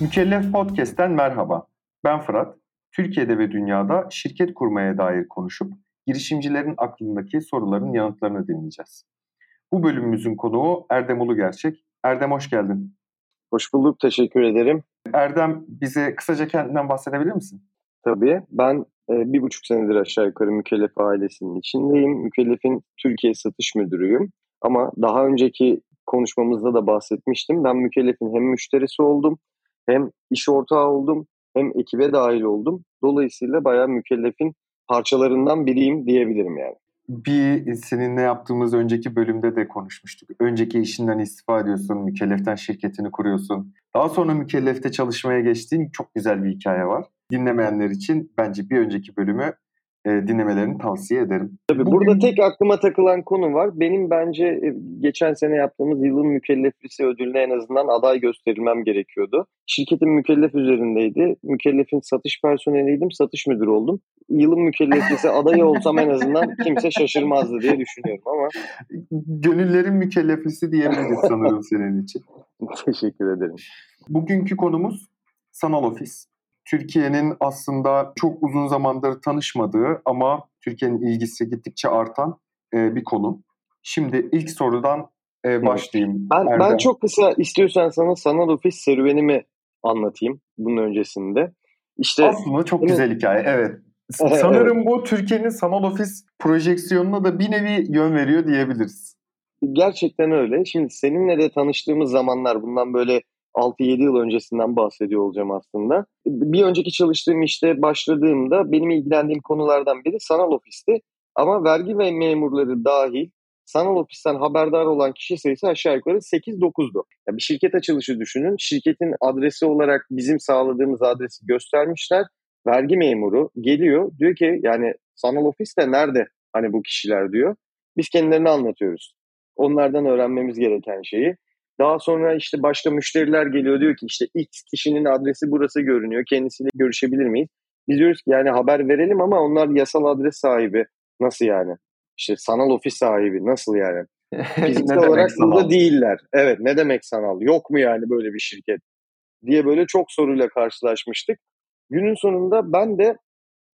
Mükellef Podcast'ten merhaba. Ben Fırat. Türkiye'de ve dünyada şirket kurmaya dair konuşup girişimcilerin aklındaki soruların yanıtlarını dinleyeceğiz. Bu bölümümüzün konuğu Erdem Ulu Gerçek. Erdem hoş geldin. Hoş bulduk, teşekkür ederim. Erdem bize kısaca kendinden bahsedebilir misin? Tabii. Ben e, bir buçuk senedir aşağı yukarı Mükellef ailesinin içindeyim. Mükellef'in Türkiye satış müdürüyüm. Ama daha önceki konuşmamızda da bahsetmiştim. Ben Mükellef'in hem müşterisi oldum, hem iş ortağı oldum, hem ekibe dahil oldum. Dolayısıyla bayağı Mükellef'in parçalarından biriyim diyebilirim yani. Bir seninle yaptığımız önceki bölümde de konuşmuştuk. Önceki işinden istifa ediyorsun, mükelleften şirketini kuruyorsun. Daha sonra mükellefte çalışmaya geçtiğin çok güzel bir hikaye var. Dinlemeyenler için bence bir önceki bölümü e, dinlemelerini tavsiye ederim. Tabii Bugün... burada tek aklıma takılan konu var. Benim bence e, geçen sene yaptığımız yılın mükelleflisi ödülüne en azından aday gösterilmem gerekiyordu. Şirketin mükellef üzerindeydi. Mükellefin satış personeliydim, satış müdürü oldum. Yılın mükelleflisi adayı olsam en azından kimse şaşırmazdı diye düşünüyorum ama. Gönüllerin mükelleflisi diyebiliriz sanırım senin için. Teşekkür ederim. Bugünkü konumuz sanal ofis. Türkiye'nin aslında çok uzun zamandır tanışmadığı ama Türkiye'nin ilgisi gittikçe artan e, bir konu. Şimdi ilk sorudan e, başlayayım. Ben, ben çok kısa istiyorsan sana sanal ofis serüvenimi anlatayım bunun öncesinde. İşte aslında çok hani, güzel hikaye. Evet. Sanırım evet. bu Türkiye'nin sanal ofis projeksiyonuna da bir nevi yön veriyor diyebiliriz. Gerçekten öyle. Şimdi seninle de tanıştığımız zamanlar bundan böyle 6-7 yıl öncesinden bahsediyor olacağım aslında. Bir önceki çalıştığım işte başladığımda benim ilgilendiğim konulardan biri sanal ofisti. Ama vergi ve memurları dahil sanal ofisten haberdar olan kişi sayısı aşağı yukarı 8-9'du. Ya bir şirket açılışı düşünün. Şirketin adresi olarak bizim sağladığımız adresi göstermişler. Vergi memuru geliyor diyor ki yani sanal ofis de nerede hani bu kişiler diyor. Biz kendilerini anlatıyoruz. Onlardan öğrenmemiz gereken şeyi. Daha sonra işte başka müşteriler geliyor diyor ki işte X kişinin adresi burası görünüyor. Kendisiyle görüşebilir miyiz? Biz diyoruz ki yani haber verelim ama onlar yasal adres sahibi. Nasıl yani? İşte sanal ofis sahibi nasıl yani? Fiziksel olarak sanal? burada değiller. Evet ne demek sanal? Yok mu yani böyle bir şirket? Diye böyle çok soruyla karşılaşmıştık. Günün sonunda ben de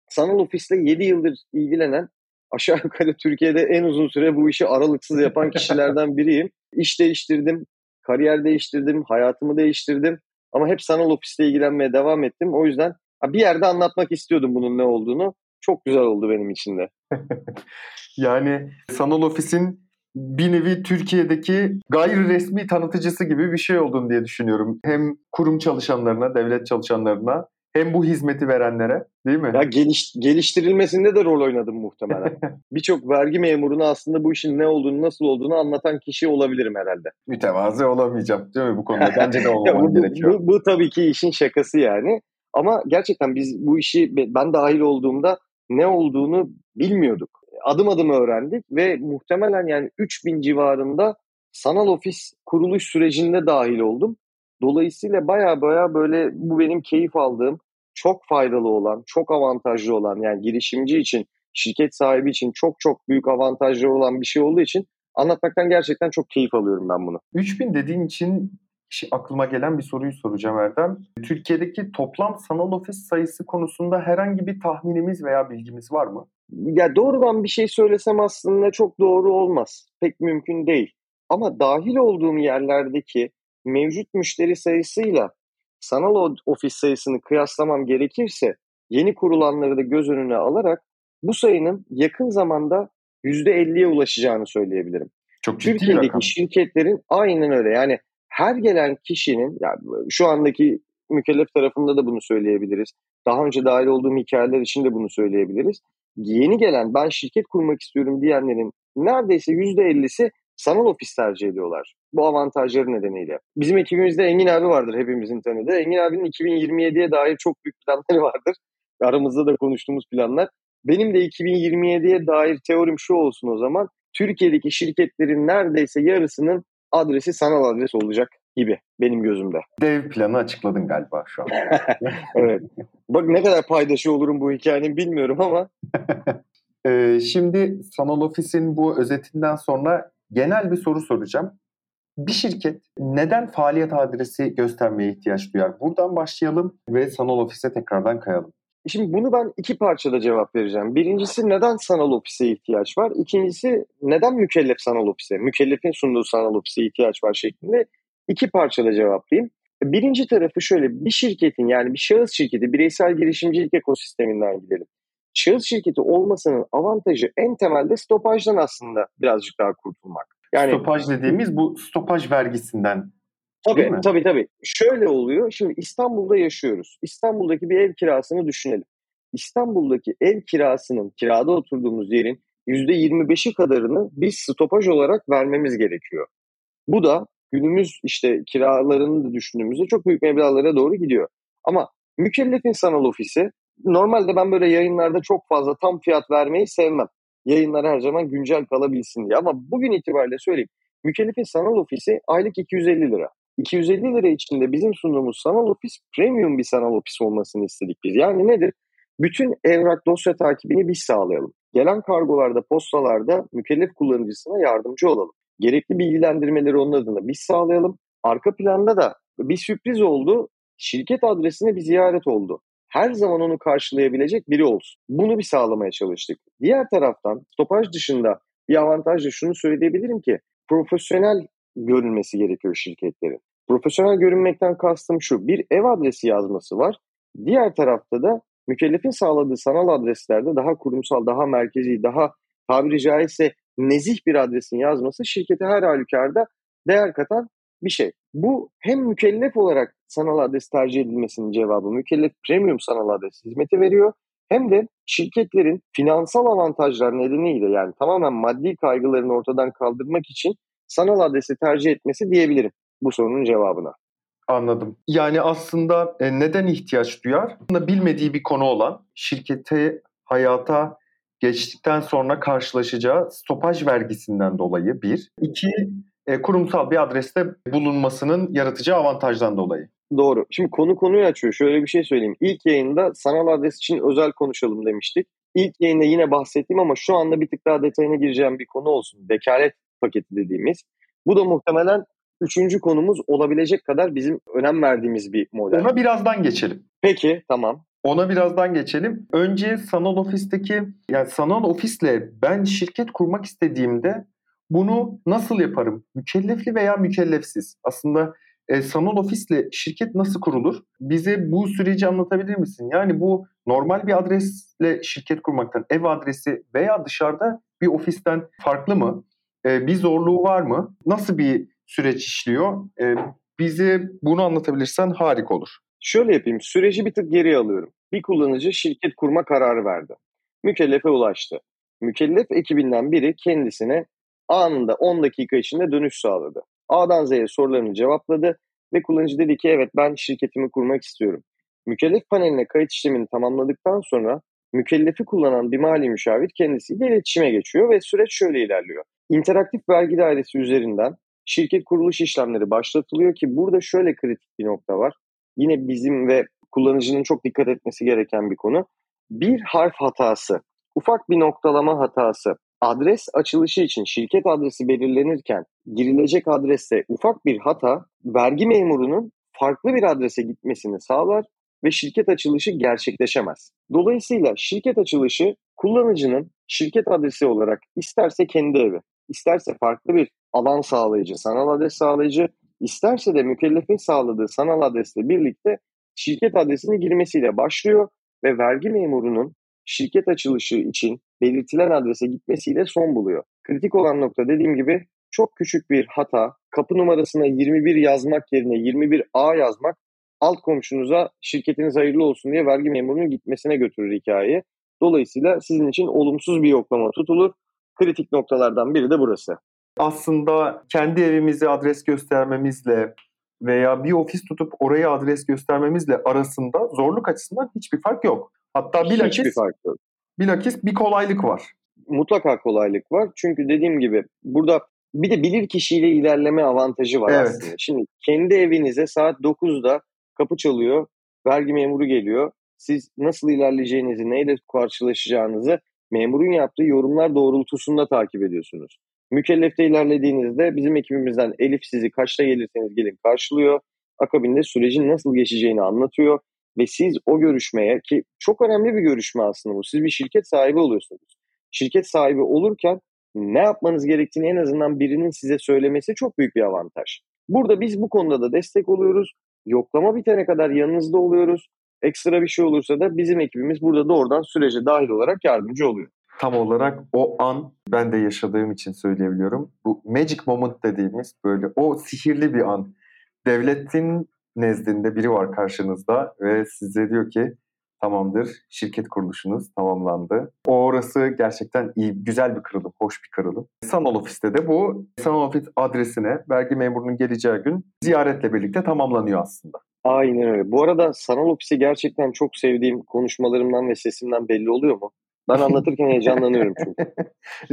sanal ofisle 7 yıldır ilgilenen aşağı yukarı Türkiye'de en uzun süre bu işi aralıksız yapan kişilerden biriyim. İş değiştirdim, kariyer değiştirdim, hayatımı değiştirdim. Ama hep sanal ofiste ilgilenmeye devam ettim. O yüzden bir yerde anlatmak istiyordum bunun ne olduğunu. Çok güzel oldu benim için de. yani sanal ofisin bir nevi Türkiye'deki gayri resmi tanıtıcısı gibi bir şey olduğunu diye düşünüyorum. Hem kurum çalışanlarına, devlet çalışanlarına hem bu hizmeti verenlere değil mi? Ya geliş, geliştirilmesinde de rol oynadım muhtemelen. Birçok vergi memuruna aslında bu işin ne olduğunu, nasıl olduğunu anlatan kişi olabilirim herhalde. Mütevazı olamayacağım değil mi bu konuda? Bence de olmam gerekiyor. Bu, bu tabii ki işin şakası yani. Ama gerçekten biz bu işi ben dahil olduğumda ne olduğunu bilmiyorduk. Adım adım öğrendik ve muhtemelen yani 3000 civarında sanal ofis kuruluş sürecinde dahil oldum. Dolayısıyla baya baya böyle bu benim keyif aldığım, çok faydalı olan, çok avantajlı olan yani girişimci için, şirket sahibi için çok çok büyük avantajlı olan bir şey olduğu için anlatmaktan gerçekten çok keyif alıyorum ben bunu. 3000 dediğin için aklıma gelen bir soruyu soracağım Erdem. Türkiye'deki toplam sanal ofis sayısı konusunda herhangi bir tahminimiz veya bilgimiz var mı? Ya doğrudan bir şey söylesem aslında çok doğru olmaz. Pek mümkün değil. Ama dahil olduğum yerlerdeki mevcut müşteri sayısıyla sanal ofis sayısını kıyaslamam gerekirse yeni kurulanları da göz önüne alarak bu sayının yakın zamanda %50'ye ulaşacağını söyleyebilirim. Çok ciddi Türkiye'deki rakam. şirketlerin aynen öyle. Yani her gelen kişinin yani şu andaki mükellef tarafında da bunu söyleyebiliriz. Daha önce dahil olduğum hikayeler için de bunu söyleyebiliriz. Yeni gelen ben şirket kurmak istiyorum diyenlerin neredeyse %50'si sanal ofis tercih ediyorlar. Bu avantajları nedeniyle. Bizim ekibimizde Engin abi vardır hepimizin tanıdığı. Engin abinin 2027'ye dair çok büyük planları vardır. Aramızda da konuştuğumuz planlar. Benim de 2027'ye dair teorim şu olsun o zaman. Türkiye'deki şirketlerin neredeyse yarısının adresi sanal adres olacak gibi benim gözümde. Dev planı açıkladın galiba şu an. evet. Bak ne kadar paydaşı olurum bu hikayenin bilmiyorum ama. ee, şimdi sanal ofisin bu özetinden sonra genel bir soru soracağım. Bir şirket neden faaliyet adresi göstermeye ihtiyaç duyar? Buradan başlayalım ve sanal ofise tekrardan kayalım. Şimdi bunu ben iki parçada cevap vereceğim. Birincisi neden sanal ofise ihtiyaç var? İkincisi neden mükellef sanal ofise, mükellefin sunduğu sanal ofise ihtiyaç var şeklinde iki parçada cevaplayayım. Birinci tarafı şöyle, bir şirketin yani bir şahıs şirketi, bireysel girişimcilik ekosisteminden gidelim. Şahıs şirketi olmasının avantajı en temelde stopajdan aslında birazcık daha kurtulmak. Yani, stopaj dediğimiz bu stopaj vergisinden Tabii tabii tabii. Şöyle oluyor. Şimdi İstanbul'da yaşıyoruz. İstanbul'daki bir ev kirasını düşünelim. İstanbul'daki ev kirasının, kirada oturduğumuz yerin %25'i kadarını biz stopaj olarak vermemiz gerekiyor. Bu da günümüz işte kiralarını da düşündüğümüzde çok büyük meblağlara doğru gidiyor. Ama mükellefin sanal ofisi normalde ben böyle yayınlarda çok fazla tam fiyat vermeyi sevmem. Yayınlar her zaman güncel kalabilsin diye. Ama bugün itibariyle söyleyeyim. Mükellefin sanal ofisi aylık 250 lira. 250 lira içinde bizim sunduğumuz sanal ofis premium bir sanal ofis olmasını istedik biz. Yani nedir? Bütün evrak dosya takibini biz sağlayalım. Gelen kargolarda, postalarda mükellef kullanıcısına yardımcı olalım. Gerekli bilgilendirmeleri onun adına biz sağlayalım. Arka planda da bir sürpriz oldu. Şirket adresine bir ziyaret oldu. Her zaman onu karşılayabilecek biri olsun. Bunu bir sağlamaya çalıştık. Diğer taraftan stopaj dışında bir avantajla şunu söyleyebilirim ki profesyonel görünmesi gerekiyor şirketlerin. Profesyonel görünmekten kastım şu. Bir ev adresi yazması var. Diğer tarafta da mükellefin sağladığı sanal adreslerde daha kurumsal, daha merkezi, daha tabiri caizse nezih bir adresin yazması şirkete her halükarda değer katan bir şey. Bu hem mükellef olarak sanal adres tercih edilmesinin cevabı, mükellef premium sanal adres hizmeti veriyor. Hem de şirketlerin finansal avantajlar nedeniyle yani tamamen maddi kaygılarını ortadan kaldırmak için sanal adresi tercih etmesi diyebilirim bu sorunun cevabına. Anladım. Yani aslında e, neden ihtiyaç duyar? Aslında bilmediği bir konu olan şirkete hayata geçtikten sonra karşılaşacağı stopaj vergisinden dolayı bir. İki, e, kurumsal bir adreste bulunmasının yaratacağı avantajdan dolayı. Doğru. Şimdi konu konuyu açıyor. Şöyle bir şey söyleyeyim. İlk yayında sanal adres için özel konuşalım demiştik. İlk yayında yine bahsettim ama şu anda bir tık daha detayına gireceğim bir konu olsun. Vekalet paketi dediğimiz. Bu da muhtemelen üçüncü konumuz olabilecek kadar bizim önem verdiğimiz bir model. Ona birazdan geçelim. Peki tamam. Ona birazdan geçelim. Önce sanal ofisteki yani sanal ofisle ben şirket kurmak istediğimde bunu nasıl yaparım? Mükellefli veya mükellefsiz? Aslında e, sanal ofisle şirket nasıl kurulur? Bize bu süreci anlatabilir misin? Yani bu normal bir adresle şirket kurmaktan ev adresi veya dışarıda bir ofisten farklı mı? E, bir zorluğu var mı? Nasıl bir süreç işliyor? E, bize bunu anlatabilirsen harika olur. Şöyle yapayım, süreci bir tık geriye alıyorum. Bir kullanıcı şirket kurma kararı verdi. Mükellefe ulaştı. Mükellef ekibinden biri kendisine anında 10 dakika içinde dönüş sağladı. A'dan Z'ye sorularını cevapladı ve kullanıcı dedi ki evet ben şirketimi kurmak istiyorum. Mükellef paneline kayıt işlemini tamamladıktan sonra mükellefi kullanan bir mali müşavir kendisiyle iletişime geçiyor ve süreç şöyle ilerliyor. İnteraktif vergi dairesi üzerinden şirket kuruluş işlemleri başlatılıyor ki burada şöyle kritik bir nokta var. Yine bizim ve kullanıcının çok dikkat etmesi gereken bir konu. Bir harf hatası, ufak bir noktalama hatası, adres açılışı için şirket adresi belirlenirken girilecek adreste ufak bir hata vergi memurunun farklı bir adrese gitmesini sağlar ve şirket açılışı gerçekleşemez. Dolayısıyla şirket açılışı kullanıcının şirket adresi olarak isterse kendi evi, isterse farklı bir alan sağlayıcı, sanal adres sağlayıcı, isterse de mükellefin sağladığı sanal adresle birlikte şirket adresine girmesiyle başlıyor ve vergi memurunun şirket açılışı için belirtilen adrese gitmesiyle son buluyor. Kritik olan nokta dediğim gibi çok küçük bir hata, kapı numarasına 21 yazmak yerine 21A yazmak alt komşunuza şirketiniz hayırlı olsun diye vergi memurunun gitmesine götürür hikayeyi. Dolayısıyla sizin için olumsuz bir yoklama tutulur. Kritik noktalardan biri de burası. Aslında kendi evimizi adres göstermemizle veya bir ofis tutup oraya adres göstermemizle arasında zorluk açısından hiçbir fark yok. Hatta bilakis, hiçbir fark yok. bilakis bir kolaylık var. Mutlaka kolaylık var. Çünkü dediğim gibi burada bir de bilir kişiyle ilerleme avantajı var evet. aslında. Şimdi kendi evinize saat 9'da kapı çalıyor, vergi memuru geliyor. Siz nasıl ilerleyeceğinizi, neyle karşılaşacağınızı memurun yaptığı yorumlar doğrultusunda takip ediyorsunuz. Mükellefte ilerlediğinizde bizim ekibimizden Elif sizi kaçta gelirseniz gelin karşılıyor. Akabinde sürecin nasıl geçeceğini anlatıyor. Ve siz o görüşmeye ki çok önemli bir görüşme aslında bu. Siz bir şirket sahibi oluyorsunuz. Şirket sahibi olurken ne yapmanız gerektiğini en azından birinin size söylemesi çok büyük bir avantaj. Burada biz bu konuda da destek oluyoruz. Yoklama bitene kadar yanınızda oluyoruz. Ekstra bir şey olursa da bizim ekibimiz burada doğrudan sürece dahil olarak yardımcı oluyor. Tam olarak o an ben de yaşadığım için söyleyebiliyorum. Bu magic moment dediğimiz böyle o sihirli bir an. Devletin nezdinde biri var karşınızda ve size diyor ki tamamdır şirket kuruluşunuz tamamlandı. O orası gerçekten iyi, güzel bir kırılım, hoş bir kırılım. Sanal ofiste de bu sanal ofis adresine vergi memurunun geleceği gün ziyaretle birlikte tamamlanıyor aslında. Aynen öyle. Bu arada sanal ofisi gerçekten çok sevdiğim konuşmalarımdan ve sesimden belli oluyor mu? Ben anlatırken heyecanlanıyorum çünkü.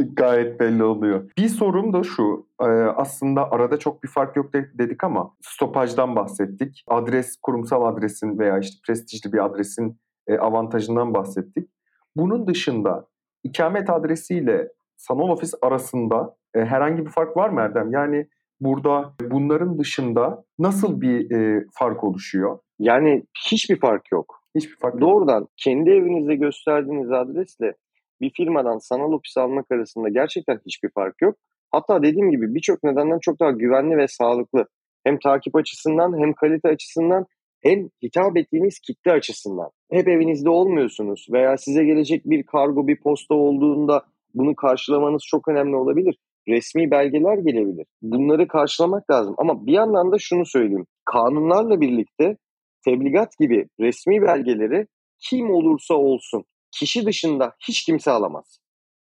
Gayet belli oluyor. Bir sorum da şu. E, aslında arada çok bir fark yok dedik ama stopajdan bahsettik. Adres, kurumsal adresin veya işte prestijli bir adresin e, avantajından bahsettik. Bunun dışında ikamet adresiyle sanal ofis arasında e, herhangi bir fark var mı Erdem? Yani burada bunların dışında nasıl bir fark oluşuyor? Yani hiçbir fark yok. Hiçbir fark yok. Doğrudan kendi evinizde gösterdiğiniz adresle bir firmadan sanal ofis almak arasında gerçekten hiçbir fark yok. Hatta dediğim gibi birçok nedenden çok daha güvenli ve sağlıklı. Hem takip açısından hem kalite açısından hem hitap ettiğiniz kitle açısından. Hep evinizde olmuyorsunuz veya size gelecek bir kargo, bir posta olduğunda bunu karşılamanız çok önemli olabilir. Resmi belgeler gelebilir. Bunları karşılamak lazım. Ama bir yandan da şunu söyleyeyim. Kanunlarla birlikte tebligat gibi resmi belgeleri kim olursa olsun kişi dışında hiç kimse alamaz.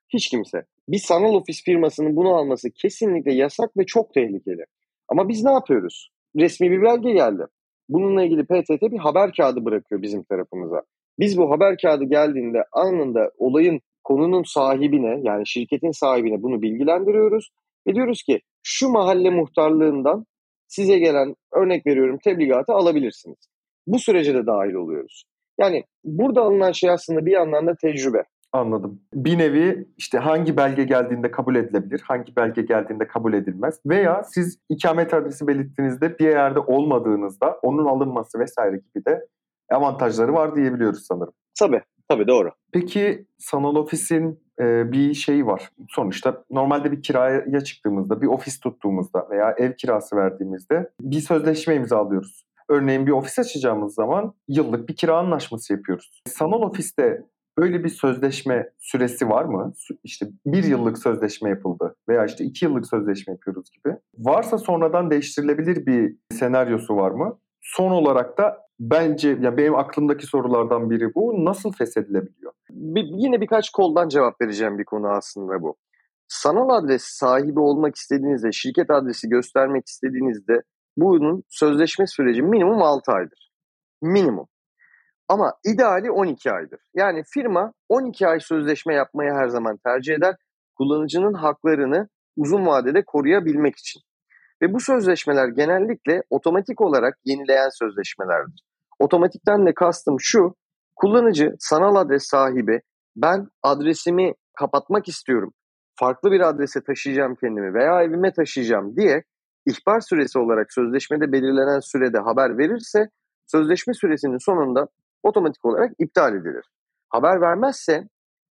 Hiç kimse. Bir sanal ofis firmasının bunu alması kesinlikle yasak ve çok tehlikeli. Ama biz ne yapıyoruz? Resmi bir belge geldi. Bununla ilgili PTT bir haber kağıdı bırakıyor bizim tarafımıza. Biz bu haber kağıdı geldiğinde anında olayın konunun sahibine yani şirketin sahibine bunu bilgilendiriyoruz ve diyoruz ki şu mahalle muhtarlığından size gelen örnek veriyorum tebligatı alabilirsiniz. Bu sürece de dahil oluyoruz. Yani burada alınan şey aslında bir yandan da tecrübe. Anladım. Bir nevi işte hangi belge geldiğinde kabul edilebilir, hangi belge geldiğinde kabul edilmez veya siz ikamet adresi belirttiğinizde bir yerde olmadığınızda onun alınması vesaire gibi de avantajları var diyebiliyoruz sanırım. Tabii, tabii doğru. Peki sanal ofisin e, bir şeyi var. Sonuçta normalde bir kiraya çıktığımızda, bir ofis tuttuğumuzda veya ev kirası verdiğimizde bir sözleşme imzalıyoruz. Örneğin bir ofis açacağımız zaman yıllık bir kira anlaşması yapıyoruz. Sanal ofiste böyle bir sözleşme süresi var mı? İşte bir yıllık sözleşme yapıldı veya işte iki yıllık sözleşme yapıyoruz gibi. Varsa sonradan değiştirilebilir bir senaryosu var mı? Son olarak da bence ya benim aklımdaki sorulardan biri bu. Nasıl feshedilebiliyor? Bir, yine birkaç koldan cevap vereceğim bir konu aslında bu. Sanal adres sahibi olmak istediğinizde, şirket adresi göstermek istediğinizde bunun sözleşme süreci minimum 6 aydır. Minimum. Ama ideali 12 aydır. Yani firma 12 ay sözleşme yapmayı her zaman tercih eder. Kullanıcının haklarını uzun vadede koruyabilmek için. Ve bu sözleşmeler genellikle otomatik olarak yenileyen sözleşmelerdir. Otomatikten de kastım şu, kullanıcı sanal adres sahibi ben adresimi kapatmak istiyorum, farklı bir adrese taşıyacağım kendimi veya evime taşıyacağım diye ihbar süresi olarak sözleşmede belirlenen sürede haber verirse sözleşme süresinin sonunda otomatik olarak iptal edilir. Haber vermezse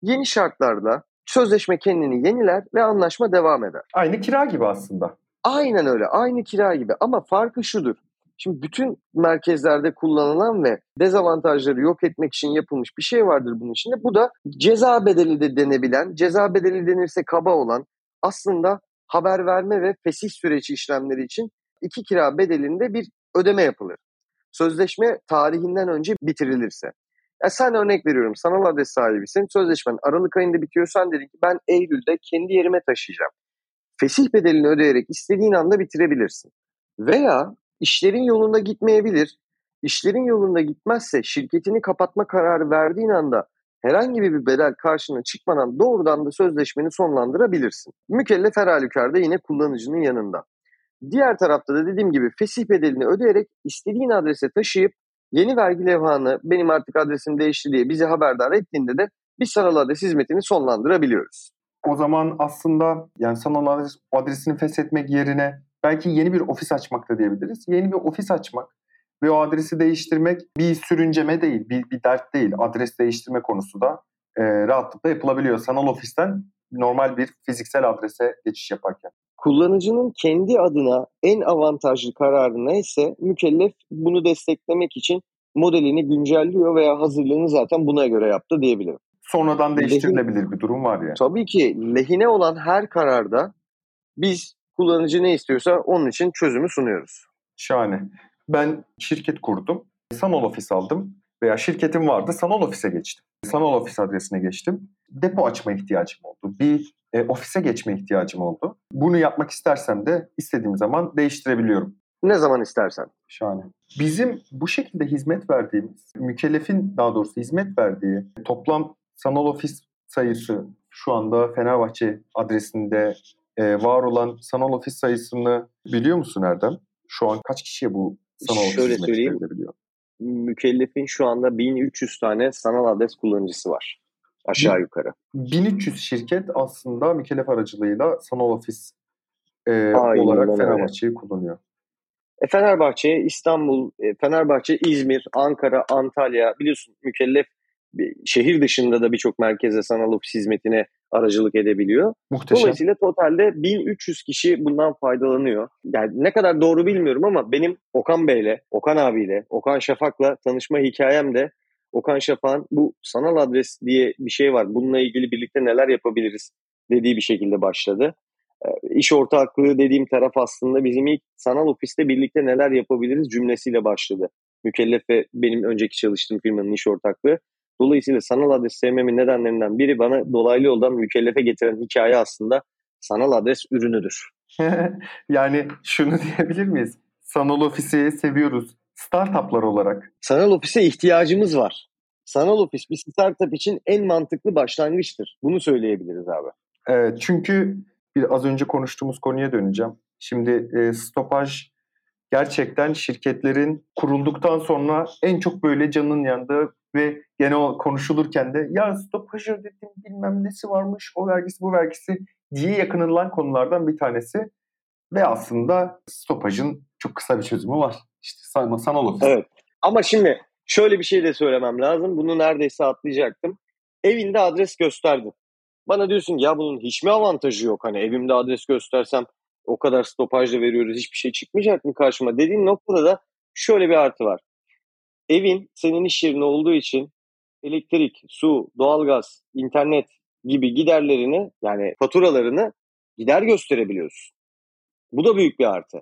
yeni şartlarla sözleşme kendini yeniler ve anlaşma devam eder. Aynı kira gibi aslında. Aynen öyle. Aynı kira gibi ama farkı şudur. Şimdi bütün merkezlerde kullanılan ve dezavantajları yok etmek için yapılmış bir şey vardır bunun içinde. Bu da ceza bedeli de denebilen, ceza bedeli denirse kaba olan aslında haber verme ve fesih süreci işlemleri için iki kira bedelinde bir ödeme yapılır. Sözleşme tarihinden önce bitirilirse. Ya sen örnek veriyorum sanal adres sahibisin. Sözleşmen Aralık ayında bitiyor. Sen dedin ki ben Eylül'de kendi yerime taşıyacağım. Fesih bedelini ödeyerek istediğin anda bitirebilirsin. Veya işlerin yolunda gitmeyebilir. İşlerin yolunda gitmezse şirketini kapatma kararı verdiğin anda herhangi bir bedel karşına çıkmadan doğrudan da sözleşmeni sonlandırabilirsin. Mükellef her halükarda yine kullanıcının yanında. Diğer tarafta da dediğim gibi fesih bedelini ödeyerek istediğin adrese taşıyıp yeni vergi levhanı benim artık adresim değişti diye bizi haberdar ettiğinde de biz sanal adres hizmetini sonlandırabiliyoruz. O zaman aslında yani sanal adres, adresini feshetmek yerine belki yeni bir ofis açmak da diyebiliriz. Yeni bir ofis açmak ve o adresi değiştirmek bir sürünceme değil, bir, bir dert değil. Adres değiştirme konusu da e, rahatlıkla yapılabiliyor. Sanal ofisten normal bir fiziksel adrese geçiş yaparken. Kullanıcının kendi adına en avantajlı kararı neyse mükellef bunu desteklemek için modelini güncelliyor veya hazırlığını zaten buna göre yaptı diyebilirim. Sonradan değiştirilebilir bir durum var yani. Tabii ki lehine olan her kararda biz kullanıcı ne istiyorsa onun için çözümü sunuyoruz. Şahane. Ben şirket kurdum. Sanal ofis aldım veya şirketim vardı sanal ofise geçtim. Sanal ofis adresine geçtim. Depo açma ihtiyacım oldu. Bir e, ofise geçme ihtiyacım oldu. Bunu yapmak istersem de istediğim zaman değiştirebiliyorum. Ne zaman istersen. Şahane. Bizim bu şekilde hizmet verdiğimiz, mükellefin daha doğrusu hizmet verdiği toplam sanal ofis sayısı şu anda Fenerbahçe adresinde e, var olan sanal ofis sayısını biliyor musun Erdem? Şu an kaç kişiye bu sanal Şöyle söyleyeyim. Mükellefin şu anda 1300 tane sanal adres kullanıcısı var. Aşağı yukarı. 1300 şirket aslında mükellef aracılığıyla sanal ofis e, Aynen olarak. Fenerbahçe'yi kullanıyor. E, Fenerbahçe, İstanbul, e, Fenerbahçe, İzmir, Ankara, Antalya biliyorsun mükellef şehir dışında da birçok merkeze sanal ofis hizmetine aracılık edebiliyor. Muhteşem. Dolayısıyla totalde 1300 kişi bundan faydalanıyor. Yani ne kadar doğru bilmiyorum ama benim Okan Bey'le, Okan abiyle, Okan Şafak'la tanışma hikayem de Okan Şafak'ın bu sanal adres diye bir şey var. Bununla ilgili birlikte neler yapabiliriz dediği bir şekilde başladı. Ee, İş ortaklığı dediğim taraf aslında bizim ilk sanal ofiste birlikte neler yapabiliriz cümlesiyle başladı. Mükellef ve benim önceki çalıştığım firmanın iş ortaklığı. Dolayısıyla sanal adres sevmemin nedenlerinden biri bana dolaylı yoldan mükellefe getiren hikaye aslında sanal adres ürünüdür. yani şunu diyebilir miyiz? Sanal ofisi seviyoruz. Startuplar olarak. Sanal ofise ihtiyacımız var. Sanal ofis bir startup için en mantıklı başlangıçtır. Bunu söyleyebiliriz abi. Evet, çünkü bir az önce konuştuğumuz konuya döneceğim. Şimdi e, stopaj gerçekten şirketlerin kurulduktan sonra en çok böyle canının yandığı ve gene o konuşulurken de ya stopaj ödedim bilmem nesi varmış o vergisi bu vergisi diye yakınılan konulardan bir tanesi. Ve aslında stopajın çok kısa bir çözümü var. İşte sanal, sanal ofis. Evet. Ama şimdi şöyle bir şey de söylemem lazım. Bunu neredeyse atlayacaktım. Evinde adres gösterdin. Bana diyorsun ya bunun hiç mi avantajı yok? Hani evimde adres göstersem o kadar stopajla veriyoruz hiçbir şey çıkmayacak mı karşıma? Dediğin noktada da şöyle bir artı var. Evin senin iş yerinde olduğu için elektrik, su, doğalgaz, internet gibi giderlerini yani faturalarını gider gösterebiliyorsun. Bu da büyük bir artı.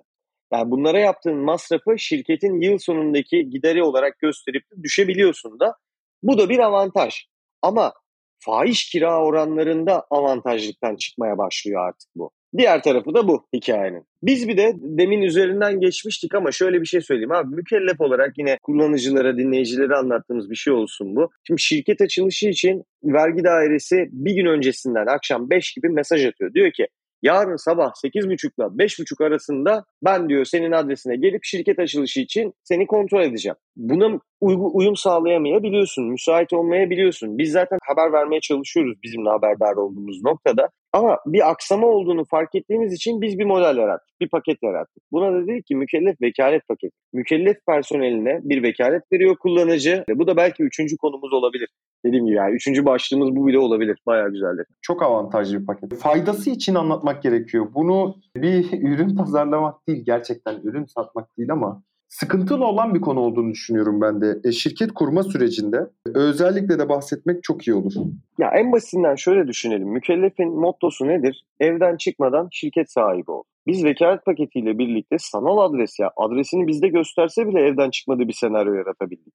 Yani bunlara yaptığın masrafı şirketin yıl sonundaki gideri olarak gösterip düşebiliyorsun da. Bu da bir avantaj. Ama fahiş kira oranlarında avantajlıktan çıkmaya başlıyor artık bu. Diğer tarafı da bu hikayenin. Biz bir de demin üzerinden geçmiştik ama şöyle bir şey söyleyeyim abi. Mükellef olarak yine kullanıcılara, dinleyicilere anlattığımız bir şey olsun bu. Şimdi şirket açılışı için vergi dairesi bir gün öncesinden akşam 5 gibi mesaj atıyor. Diyor ki yarın sabah 8.30 ile 5.30 arasında ben diyor senin adresine gelip şirket açılışı için seni kontrol edeceğim. Buna uyum sağlayamayabiliyorsun, müsait olmayabiliyorsun. Biz zaten haber vermeye çalışıyoruz bizimle haberdar olduğumuz noktada. Ama bir aksama olduğunu fark ettiğimiz için biz bir model yarattık, bir paket yarattık. Buna da dedik ki mükellef vekalet paketi. Mükellef personeline bir vekalet veriyor kullanıcı. Bu da belki üçüncü konumuz olabilir. Dediğim gibi yani üçüncü başlığımız bu bile olabilir. Bayağı güzeldir. Çok avantajlı bir paket. Faydası için anlatmak gerekiyor. Bunu bir ürün pazarlamak değil, gerçekten ürün satmak değil ama sıkıntılı olan bir konu olduğunu düşünüyorum ben de. E, şirket kurma sürecinde özellikle de bahsetmek çok iyi olur. Ya en basitinden şöyle düşünelim. Mükellefin mottosu nedir? Evden çıkmadan şirket sahibi ol. Biz vekalet paketiyle birlikte sanal adres ya adresini bizde gösterse bile evden çıkmadığı bir senaryo yaratabildik.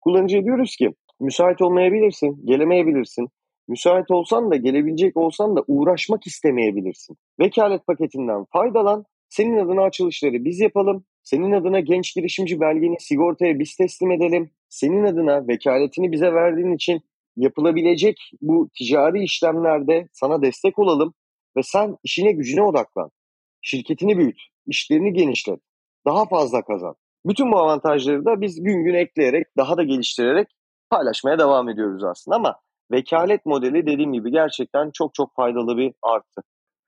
Kullanıcıya diyoruz ki müsait olmayabilirsin, gelemeyebilirsin. Müsait olsan da gelebilecek olsan da uğraşmak istemeyebilirsin. Vekalet paketinden faydalan. Senin adına açılışları biz yapalım. Senin adına genç girişimci belgeni sigortaya biz teslim edelim. Senin adına vekaletini bize verdiğin için yapılabilecek bu ticari işlemlerde sana destek olalım ve sen işine gücüne odaklan. Şirketini büyüt, işlerini genişlet, daha fazla kazan. Bütün bu avantajları da biz gün gün ekleyerek, daha da geliştirerek paylaşmaya devam ediyoruz aslında ama vekalet modeli dediğim gibi gerçekten çok çok faydalı bir artı.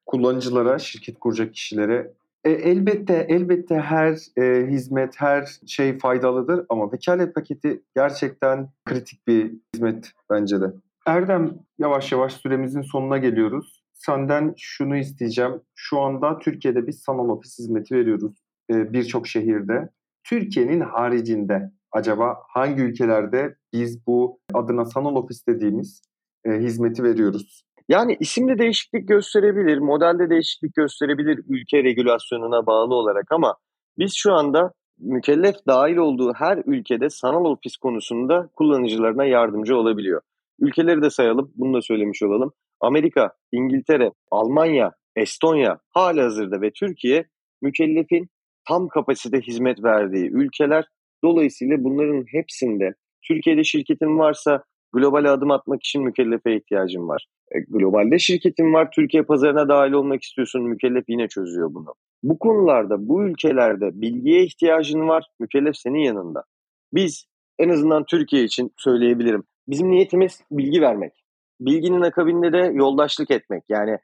Kullanıcılara, şirket kuracak kişilere e, elbette elbette her e, hizmet, her şey faydalıdır ama vekalet paketi gerçekten kritik bir hizmet bence de. Erdem yavaş yavaş süremizin sonuna geliyoruz. Senden şunu isteyeceğim. Şu anda Türkiye'de biz sanal ofis hizmeti veriyoruz e, birçok şehirde. Türkiye'nin haricinde acaba hangi ülkelerde biz bu adına sanal ofis dediğimiz e, hizmeti veriyoruz? Yani isimde değişiklik gösterebilir, modelde değişiklik gösterebilir ülke regülasyonuna bağlı olarak ama biz şu anda mükellef dahil olduğu her ülkede sanal ofis konusunda kullanıcılarına yardımcı olabiliyor. Ülkeleri de sayalım, bunu da söylemiş olalım. Amerika, İngiltere, Almanya, Estonya, halihazırda ve Türkiye mükellefin tam kapasite hizmet verdiği ülkeler. Dolayısıyla bunların hepsinde Türkiye'de şirketin varsa globale adım atmak için mükellefe ihtiyacın var. E, globalde şirketin var, Türkiye pazarına dahil olmak istiyorsun, mükellef yine çözüyor bunu. Bu konularda, bu ülkelerde bilgiye ihtiyacın var, mükellef senin yanında. Biz en azından Türkiye için söyleyebilirim. Bizim niyetimiz bilgi vermek. Bilginin akabinde de yoldaşlık etmek. Yani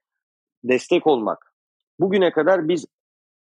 destek olmak. Bugüne kadar biz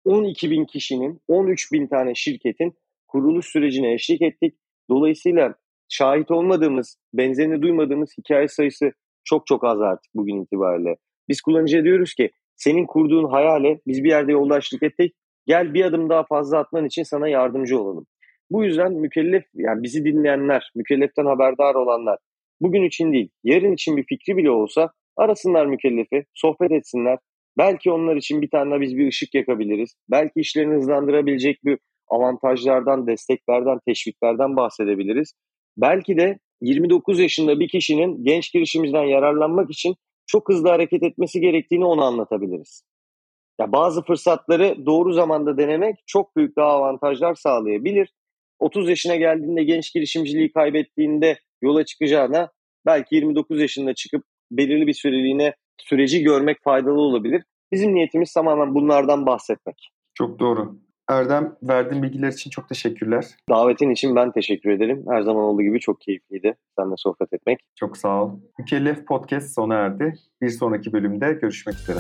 12 bin kişinin, 13 bin tane şirketin kuruluş sürecine eşlik ettik. Dolayısıyla şahit olmadığımız, benzerini duymadığımız hikaye sayısı çok çok az artık bugün itibariyle. Biz kullanıcıya diyoruz ki senin kurduğun hayale biz bir yerde yoldaşlık ettik. Gel bir adım daha fazla atman için sana yardımcı olalım. Bu yüzden mükellef, yani bizi dinleyenler, mükelleften haberdar olanlar, bugün için değil, yarın için bir fikri bile olsa arasınlar mükellefi, sohbet etsinler. Belki onlar için bir tane biz bir ışık yakabiliriz. Belki işlerini hızlandırabilecek bir avantajlardan, desteklerden, teşviklerden bahsedebiliriz. Belki de 29 yaşında bir kişinin genç girişimimizden yararlanmak için çok hızlı hareket etmesi gerektiğini ona anlatabiliriz. Ya bazı fırsatları doğru zamanda denemek çok büyük daha avantajlar sağlayabilir. 30 yaşına geldiğinde genç girişimciliği kaybettiğinde yola çıkacağına belki 29 yaşında çıkıp belirli bir süreliğine süreci görmek faydalı olabilir. Bizim niyetimiz tamamen bunlardan bahsetmek. Çok doğru. Erdem verdiğin bilgiler için çok teşekkürler. Davetin için ben teşekkür ederim. Her zaman olduğu gibi çok keyifliydi seninle sohbet etmek. Çok sağ ol. Mükellef Podcast sona erdi. Bir sonraki bölümde görüşmek üzere.